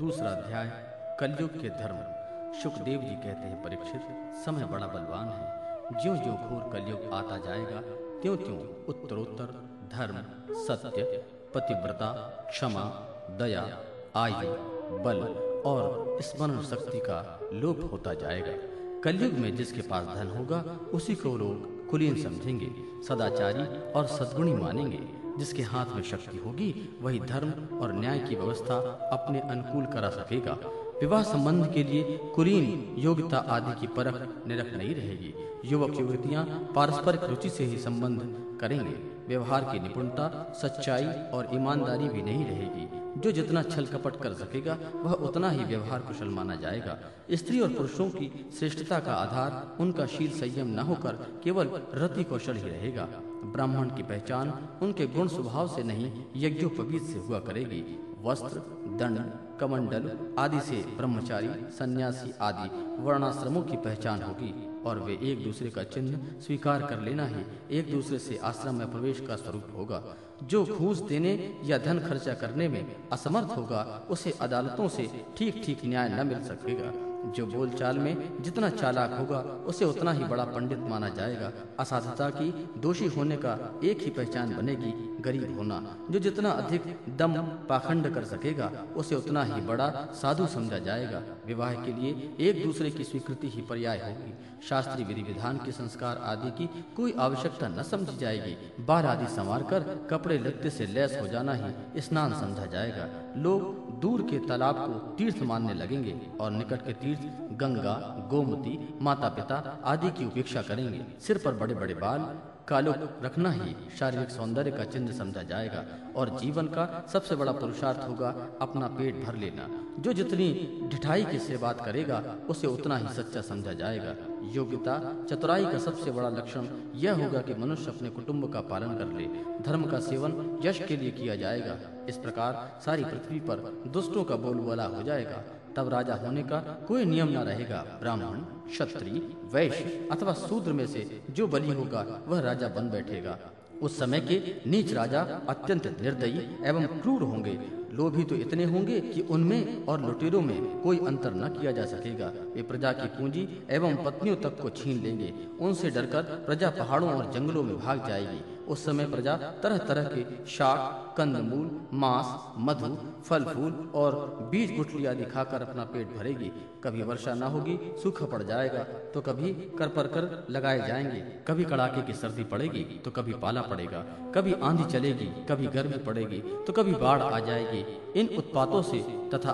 दूसरा अध्याय, कलयुग के धर्म। सुखदेव जी कहते हैं, परीक्षित, समय बड़ा बलवान है। ज्यो ज्यो घोर कलयुग आता जाएगा त्यों त्यों उत्तरोत्तर, धर्म, सत्य, पतिव्रता, क्षमा, दया, आयु, बल और स्मरण शक्ति का लोप होता जाएगा। कलयुग में जिसके पास धन होगा, उसी को लोग कुलीन समझेंगे, सदाचारी और सद्गुणी मानेंगे। जिसके हाथ में शक्ति होगी, वही धर्म और न्याय की व्यवस्था अपने अनुकूल करा सकेगा। विवाह संबंध के लिए कुरीन योग्यता आदि की परख निरख नहीं रहेगी। युवक युवतियाँ पारस्परिक रुचि से ही संबंध करेंगे। व्यवहार की निपुणता, सच्चाई और ईमानदारी भी नहीं रहेगी। जो जितना छल कपट कर सकेगा, वह उतना ही व्यवहार कुशल माना जाएगा। स्त्री और पुरुषों की श्रेष्ठता का आधार, उनका शील संयम न होकर केवल रति कौशल ही रहेगा। ब्राह्मण की पहचान उनके गुण स्वभाव से नहीं, यज्ञोपवीत से हुआ करेगी। वस्त्र, दंड, कमंडल आदि से ब्रह्मचारी, सन्यासी आदि वर्णाश्रमों की पहचान होगी और वे एक दूसरे का चिन्ह स्वीकार कर लेना ही एक दूसरे से आश्रम में प्रवेश का स्वरूप होगा। जो घूस देने या धन खर्चा करने में असमर्थ होगा, उसे अदालतों से ठीक ठीक न्याय न मिल सकेगा। जो बोलचाल में जितना चालाक होगा उसे उतना ही बड़ा पंडित माना जाएगा। असाधुता की दोषी होने का एक ही पहचान बनेगी गरीब होना। जो जितना अधिक दम पाखंड कर सकेगा उसे उतना ही बड़ा साधु समझा जाएगा। विवाह के लिए एक दूसरे की स्वीकृति ही पर्याय होगी। शास्त्रीय विधि विधान के संस्कार आदि की कोई आवश्यकता न समझी जाएगी। बार आदि संवार कर कपड़े लत्ते से लैस हो जाना ही स्नान समझा जाएगा। लोग दूर के तालाब को तीर्थ मानने लगेंगे और निकट के तीर्थ, गंगा, गोमती माता पिता आदि की उपेक्षा करेंगे। सिर पर बड़े बड़े बाल, कालो रखना ही शारीरिक सौंदर्य का चिन्ह समझा जाएगा और जीवन का सबसे बड़ा पुरुषार्थ होगा अपना पेट भर लेना। जो जितनी ढिठाई के से बात करेगा, उसे उतना ही सच्चा समझा जाएगा। योग्यता चतुराई का सबसे बड़ा लक्षण यह होगा कि मनुष्य अपने कुटुंब का पालन कर ले, धर्म का सेवन, यश के लिए किया जाएगा। इस प्रकार सारी पृथ्वी पर दुष्टों का बोलबाला हो जाएगा। तब राजा होने का कोई नियम न रहेगा। ब्राह्मण, क्षत्रिय, वैश्य अथवा शूद्र में से जो बलि होगा, वह राजा बन बैठेगा। उस समय के नीच राजा अत्यंत निर्दयी एवं क्रूर होंगे। लोभी तो इतने होंगे कि उनमें और लुटेरों में कोई अंतर न किया जा सकेगा। वे प्रजा की पूंजी एवं पत्नियों तक को छीन लेंगे। उनसे डरकर प्रजा पहाड़ों और जंगलों में भाग जाएगी। उस समय प्रजा तरह तरह के शाक, कंदमूल, मांस, मधु फल फूल और बीज गुठली आदि खाकर अपना पेट भरेगी। कभी वर्षा न होगी, सूखा पड़ जाएगा तो कभी कर पर कर लगाए जाएँगे। कभी कड़ाके की सर्दी पड़ेगी तो कभी पाला पड़ेगा। कभी आंधी चलेगी, कभी गर्मी पड़ेगी तो कभी बाढ़ आ जाएगी। इन उत्पातों से तथा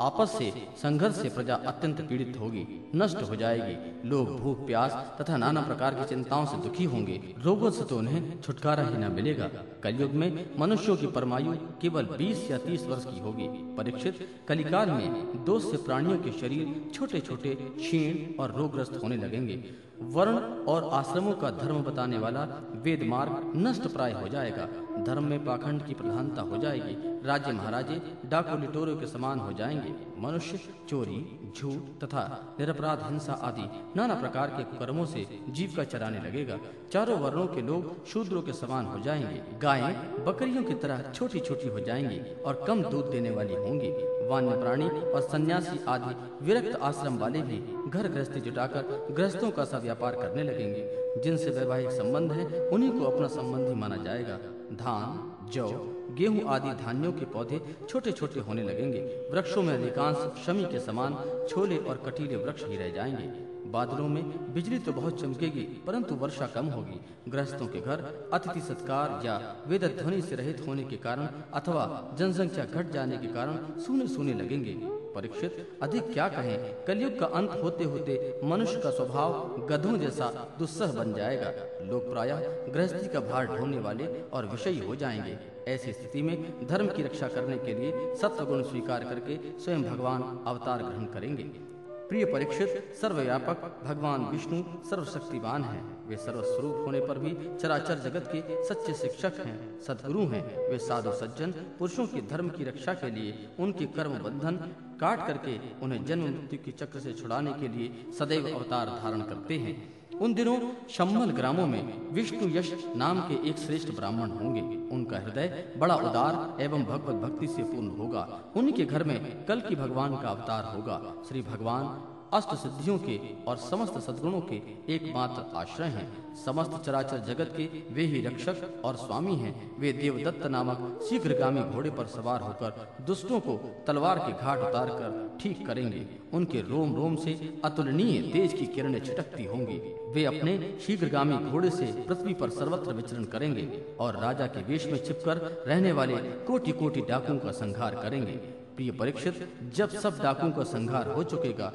आपस से, संघर्ष से प्रजा अत्यंत पीड़ित होगी, नष्ट हो जाएगी। लोग भूख, प्यास तथा नाना प्रकार की चिंताओं से दुखी होंगे। रोगों से तो उन्हें छुटकारा ही न मिलेगा। कलयुग में मनुष्यों की परमायु केवल 20 या 30 वर्ष की होगी। परीक्षित कलिकाल में दो से प्राणियों के शरीर छोटे छोटे क्षीण और रोगग्रस्त होने लगेंगे। वर्ण और आश्रमों का धर्म बताने वाला वेद मार्ग नष्ट प्राय हो जाएगा। धर्म में पाखंड की प्रधानता हो जाएगी। राज्य महाराजे, डाकू लिटोरों के समान हो जाएँगे। मनुष्य, चोरी, झूठ तथा निरपराध, हिंसा आदि नाना प्रकार के कर्मों से जीव का चराने लगेगा। चारों वर्णों के लोग शूद्रों के समान हो जाएँगे। गायें बकरियों की तरह छोटी छोटी हो जाएँगी और कम दूध देने वाली होंगी। वन्य प्राणी और सन्यासी आदि विरक्त आश्रम वाले भी घर गृहस्थी जुटाकर गृहस्थों का सा व्यापार करने लगेंगे। जिनसे वैवाहिक संबंध है, उन्हीं को अपना संबंधी माना जाएगा। धान जौ, गेहूँ आदि धान्यों के पौधे छोटे छोटे होने लगेंगे। वृक्षों में अधिकांश शमी के समान छोले और कटीले वृक्ष ही रह जाएँगे। बादलों में बिजली तो बहुत चमकेगी, परंतु वर्षा कम होगी। गृहस्थों के घर अतिथि सत्कार या वेद ध्वनि से रहित होने के कारण अथवा जनसंख्या घट जाने के कारण सूने सूने लगेंगे। परीक्षित। अधिक क्या कहें? कलयुग का अंत होते होते मनुष्य का स्वभाव गधों जैसा दुस्सह बन जाएगा। लोग प्रायः गृहस्थी का भार ढोने वाले और विषयी हो जाएँगे। ऐसी स्थिति में धर्म की रक्षा करने के लिए सत्य गुण स्वीकार करके स्वयं भगवान अवतार ग्रहण करेंगे। प्रिय परीक्षित, सर्वव्यापक भगवान विष्णु सर्वशक्तिवान हैं। वे सर्वस्वरूप होने पर भी चराचर जगत के सच्चे शिक्षक हैं, सदगुरु हैं। वे साधु सज्जन, पुरुषों के धर्म की रक्षा के लिए उनके कर्म बंधन काट करके उन्हें जन्म मृत्यु के चक्र से छुड़ाने के लिए सदैव अवतार धारण करते हैं। उन दिनों शम्मल ग्रामों में विष्णु यश नाम के एक श्रेष्ठ ब्राह्मण होंगे। उनका हृदय बड़ा उदार एवं भगवत भक्ति से पूर्ण होगा। उनके घर में कल की भगवान का अवतार होगा। श्री भगवान अष्ट सिद्धियों के और समस्त सद्गुणों के एकमात्र आश्रय हैं। समस्त चराचर जगत के वे ही रक्षक और स्वामी हैं। वे देवदत्त नामक शीघ्रगामी घोड़े पर सवार होकर दुष्टों को तलवार के घाट उतार कर ठीक करेंगे। उनके रोम रोम से अतुलनीय तेज की किरणें छिटकती होंगी। वे अपने शीघ्रगामी घोड़े से पृथ्वी पर सर्वत्र विचरण करेंगे और राजा के वेश में छिपकर रहने वाले कोटि कोटि डाकुओं का संहार करेंगे। प्रिय परीक्षित, जब सब डाकुओं का संघार हो चुकेगा,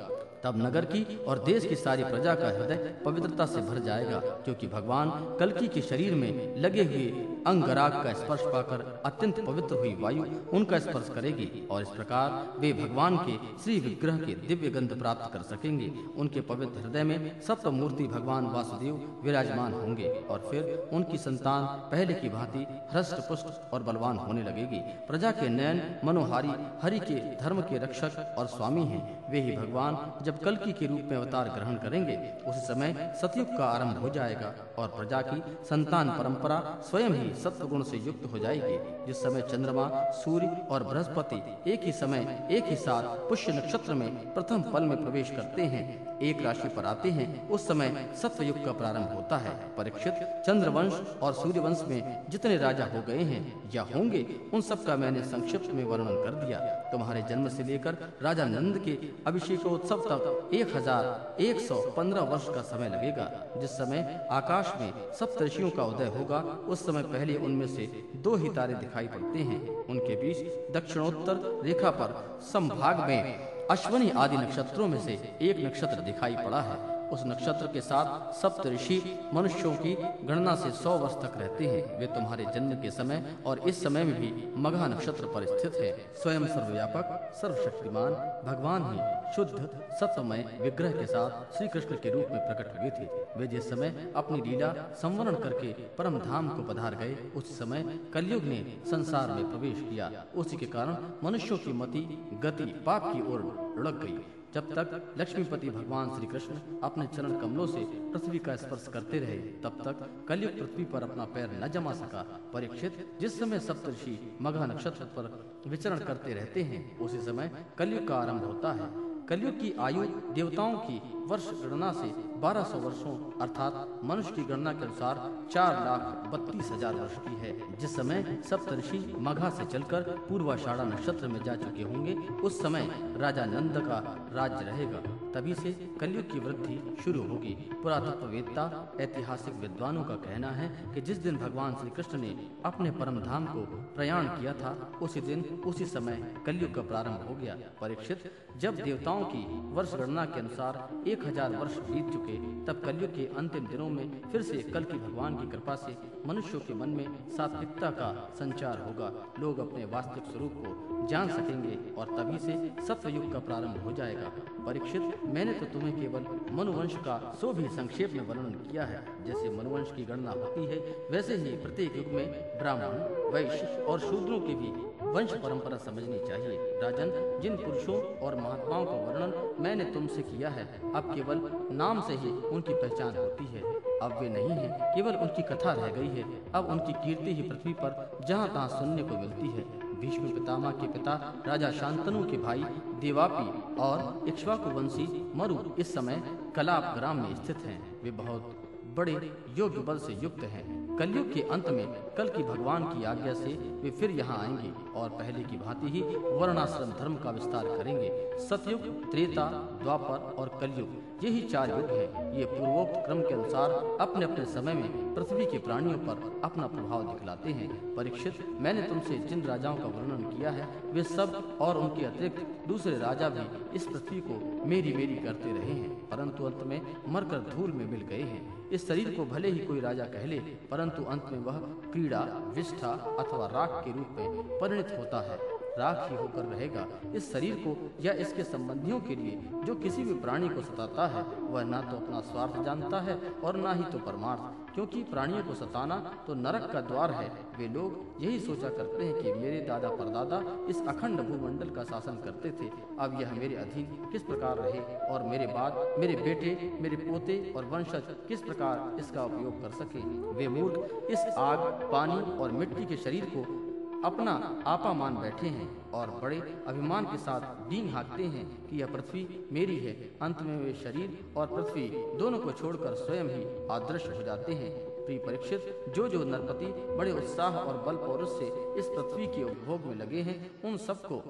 तब नगर की और देश की सारी प्रजा का हृदय पवित्रता से भर जाएगा, क्योंकि भगवान कलकी के शरीर में लगे हुए अंगराग का स्पर्श पाकर अत्यंत पवित्र हुई वायु उनका स्पर्श करेगी और इस प्रकार वे भगवान के श्री विग्रह के दिव्य गंध प्राप्त कर सकेंगे। उनके पवित्र हृदय में सप्त मूर्ति भगवान वासुदेव विराजमान होंगे और फिर उनकी संतान पहले की भांति हृष्ट पुष्ट और बलवान होने लगेगी। प्रजा के नयन, मनोहारी, हरि के धर्म के रक्षक और स्वामी हैं। वे ही भगवान जब कलकी के रूप में अवतार ग्रहण करेंगे, उस समय सतयुग का आरंभ हो जाएगा और प्रजा की संतान परंपरा स्वयं ही सत्व गुण से युक्त हो जाएगी। जिस समय चंद्रमा, सूर्य और बृहस्पति एक ही समय, एक ही साथ पुष्य नक्षत्र में प्रथम पल में प्रवेश करते हैं, एक राशि पर आते हैं, उस समय सत्व युग का प्रारंभ होता है। परीक्षित, चंद्रवंश और सूर्यवंश में जितने राजा हो गए हैं या होंगे, उन सब का मैंने संक्षिप्त में वर्णन कर दिया। तुम्हारे जन्म से लेकर राजा नंद के अभिषेकोत्सव तक एक हज़ार एक सौ पंद्रह वर्ष का समय लगेगा। जिस समय आकाश में सप्तषियों का उदय होगा, उस समय पहले उनमें से दो ही तारे दिखाई पड़ते हैं। उनके बीच दक्षिणोत्तर रेखा पर संभाग में अश्वनी आदि नक्षत्रों में से एक नक्षत्र दिखाई पड़ा है। उस नक्षत्र के साथ सप्त ऋषि मनुष्यों की गणना से सौ वर्ष तक रहते हैं। वे तुम्हारे जन्म के समय और इस समय में भी मघा नक्षत्र पर स्थित है। स्वयं सर्वव्यापक, सर्वशक्तिमान, भगवान ही शुद्ध सत्यमय विग्रह के साथ श्री कृष्ण के रूप में प्रकट हुए थे। वे जिस समय अपनी लीला संवरण करके परम धाम को पधार गए, उस समय कलयुग ने संसार में प्रवेश किया। उसी के कारण मनुष्यों की मति गति, पाप की ओर लुढ़क गई। जब तक लक्ष्मीपति भगवान श्री कृष्ण अपने चरण कमलों से पृथ्वी का स्पर्श करते रहे, तब तक कलयुग पृथ्वी पर अपना पैर न जमा सका। परीक्षित, जिस समय सप्तर्षि मघा नक्षत्र पर विचरण करते रहते हैं, उसी समय कलयुग का आरंभ होता है। कलयुग की आयु देवताओं की वर्ष गणना से 1200 वर्षों, अर्थात मनुष्य की गणना के अनुसार चार लाख बत्तीस हज़ार वर्ष की है। जिस समय सप्तऋषि मघा से चलकर पूर्वाषाढ़ा नक्षत्र में जा चुके होंगे, उस समय राजा नंद का राज्य रहेगा। तभी से कलयुग की वृद्धि शुरू होगी। पुरातत्ववेत्ता ऐतिहासिक विद्वानों का कहना है कि जिस दिन भगवान श्री कृष्ण ने अपने परम धाम को प्रयाण किया था, उसी दिन, उसी समय कलयुग का प्रारंभ हो गया। परीक्षित, जब देवताओं की वर्ष गणना के अनुसार एक हज़ार वर्ष बीत चुके तब कलयुग के अंतिम दिनों में फिर से कल की भगवान की कृपा से मनुष्यों के मन में सात्विकता का संचार होगा। लोग अपने वास्तविक स्वरूप को जान सकेंगे और तभी से सत्य युग का प्रारंभ हो जाएगा। परीक्षित, मैंने तो तुम्हें केवल मनुवंश का सो भी संक्षेप में वर्णन किया है। जैसे मनुवंश की गणना होती है, वैसे ही प्रत्येक युग में ब्राह्मण, वैश्य और शूद्रों की भी वंश परंपरा समझनी चाहिए। राजन, जिन पुरुषों और महात्माओं का वर्णन मैंने तुमसे किया है, अब केवल नाम से ही उनकी पहचान होती है। अब वे नहीं है, केवल उनकी कथा रह गई है। अब उनकी कीर्ति ही पृथ्वी पर जहाँ तहाँ सुनने को मिलती है। भीष्म पितामह के पिता, राजा शांतनु के भाई, देवापी और इक्ष्वाकु वंशी मरु इस समय कलाप ग्राम में स्थित हैं। वे बहुत बड़े योग्य बल से युक्त हैं। कलयुग के अंत में कल की भगवान की आज्ञा से वे फिर यहाँ आएँगे और पहले की भांति ही वर्णाश्रम धर्म का विस्तार करेंगे। सतयुग, त्रेता, द्वापर और कलयुग, यही चार युग है। ये पूर्वोक्त क्रम के अनुसार अपने अपने समय में पृथ्वी के प्राणियों पर अपना प्रभाव दिखलाते हैं। परीक्षित, मैंने तुमसे जिन राजाओं का वर्णन किया है, वे सब और उनके अतिरिक्त दूसरे राजा भी इस पृथ्वी को मेरी मेरी करते रहे हैं। परंतु अंत में मरकर धूल में मिल गए हैं। इस शरीर को भले ही कोई राजा कह ले, परंतु अंत में वह क्रीड़ा, विष्ठा अथवा राख के रूप में परिणित होता है। राख ही होकर रहेगा। इस शरीर को या इसके संबंधियों के लिए जो किसी भी प्राणी को सताता है, वह ना तो अपना स्वार्थ जानता है और न ही तो परमार्थ। क्योंकि प्राणियों को सताना तो नरक का द्वार है। वे लोग यही सोचा करते हैं कि मेरे दादा परदादा इस अखंड भूमंडल का शासन करते थे। अब यह मेरे अधीन किस प्रकार रहे और मेरे बाद मेरे बेटे, मेरे पोते और वंशज किस प्रकार इसका उपयोग कर सके? वे मूर्ख, इस आग, पानी और मिट्टी के शरीर को अपना आपा मान बैठे हैं और बड़े अभिमान के साथ डींग हाँकते हैं कि यह पृथ्वी मेरी है। अंत में वे शरीर और पृथ्वी दोनों को छोड़कर स्वयं ही अदृश्य हो जाते हैं। प्रिय परीक्षित जो जो नरपति बड़े उत्साह और बल पौरुष से इस पृथ्वी के उपभोग में लगे हैं, उन सबको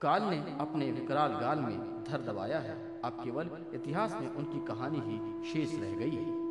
काल ने अपने विकराल गाल में धर दबाया है। अब केवल इतिहास में उनकी कहानी ही शेष रह गई है।